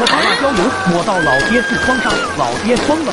我把辣椒油抹到老爹痔疮上，老爹疯了。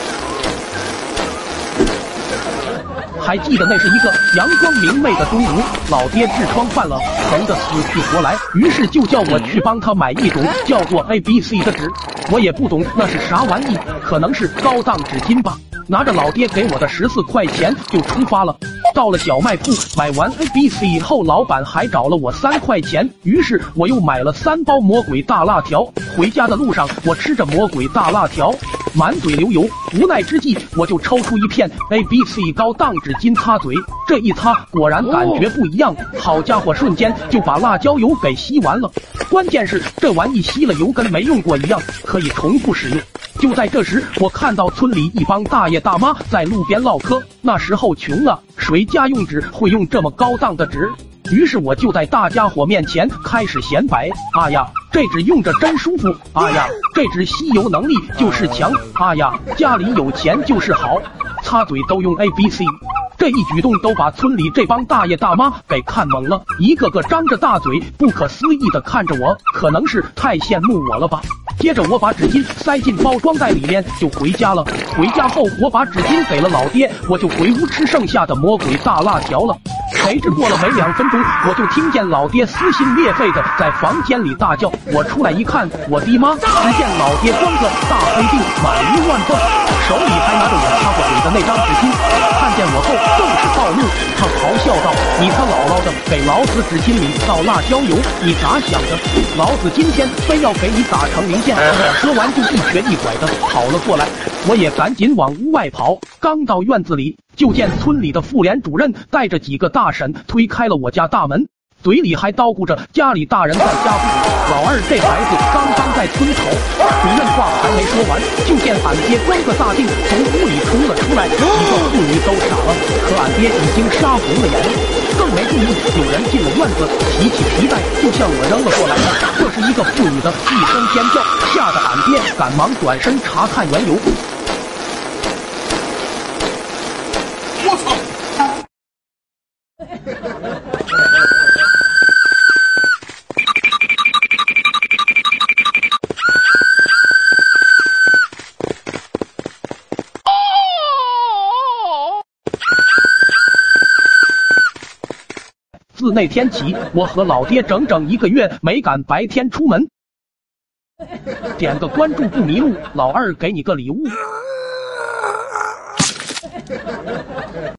还记得那是一个阳光明媚的中午，老爹痔疮犯了，疼得死去活来，于是就叫我去帮他买一种叫做 A B C 的纸。我也不懂那是啥玩意，可能是高档纸巾吧。拿着老爹给我的十四块钱就出发了。到了小卖铺，买完 A B C 以后，老板还找了我三块钱，于是我又买了三包魔鬼大辣条。回家的路上，我吃着魔鬼大辣条，满嘴流油，无奈之际，我就抽出一片 A B C 高档纸巾擦嘴。这一擦，果然感觉不一样，好家伙，瞬间就把辣椒油给吸完了。关键是这玩意吸了油跟没用过一样，可以重复使用。就在这时，我看到村里一帮大爷大妈在路边唠嗑。那时候穷啊，谁家用纸会用这么高档的纸？于是我就在大家伙面前开始显摆。啊呀，这纸用着真舒服。啊呀，这纸吸油能力就是强。啊呀，家里有钱就是好。擦嘴都用 A B C。这一举动都把村里这帮大爷大妈给看懵了，一个个张着大嘴，不可思议的看着我，可能是太羡慕我了吧。接着我把纸巾塞进包装袋里面就回家了。回家后我把纸巾给了老爹，我就回屋吃剩下的魔鬼大辣条了。谁知过了没两分钟，我就听见老爹撕心裂肺的在房间里大叫。我出来一看，我滴妈！只见老爹光着大黑腚，满屋乱蹦，手里还拿着我擦过嘴的那张纸巾。看见我后更是暴怒，他咆哮道：“你他姥姥的，给老子纸巾里倒辣椒油！你咋想的？老子今天非要给你打成零件！”说完就一瘸一拐的跑了过来。我也赶紧往屋外跑，刚到院子里，就见村里的妇联主任带着几个大婶推开了我家大门，嘴里还叨咕着家里大人在家不。老二这孩子刚刚在村口，主任话还没说完，就见俺爹装个大腚从屋里冲了出来，几个妇女都傻了，可俺爹已经杀红了眼，更没注意有人进了院子，提起皮带就向我扔了过来。这时一个妇女的一声尖叫，吓得俺爹赶忙转身查看缘由。自那天起我和老爹整整一个月没敢白天出门。点个关注不迷路老二给你个礼物。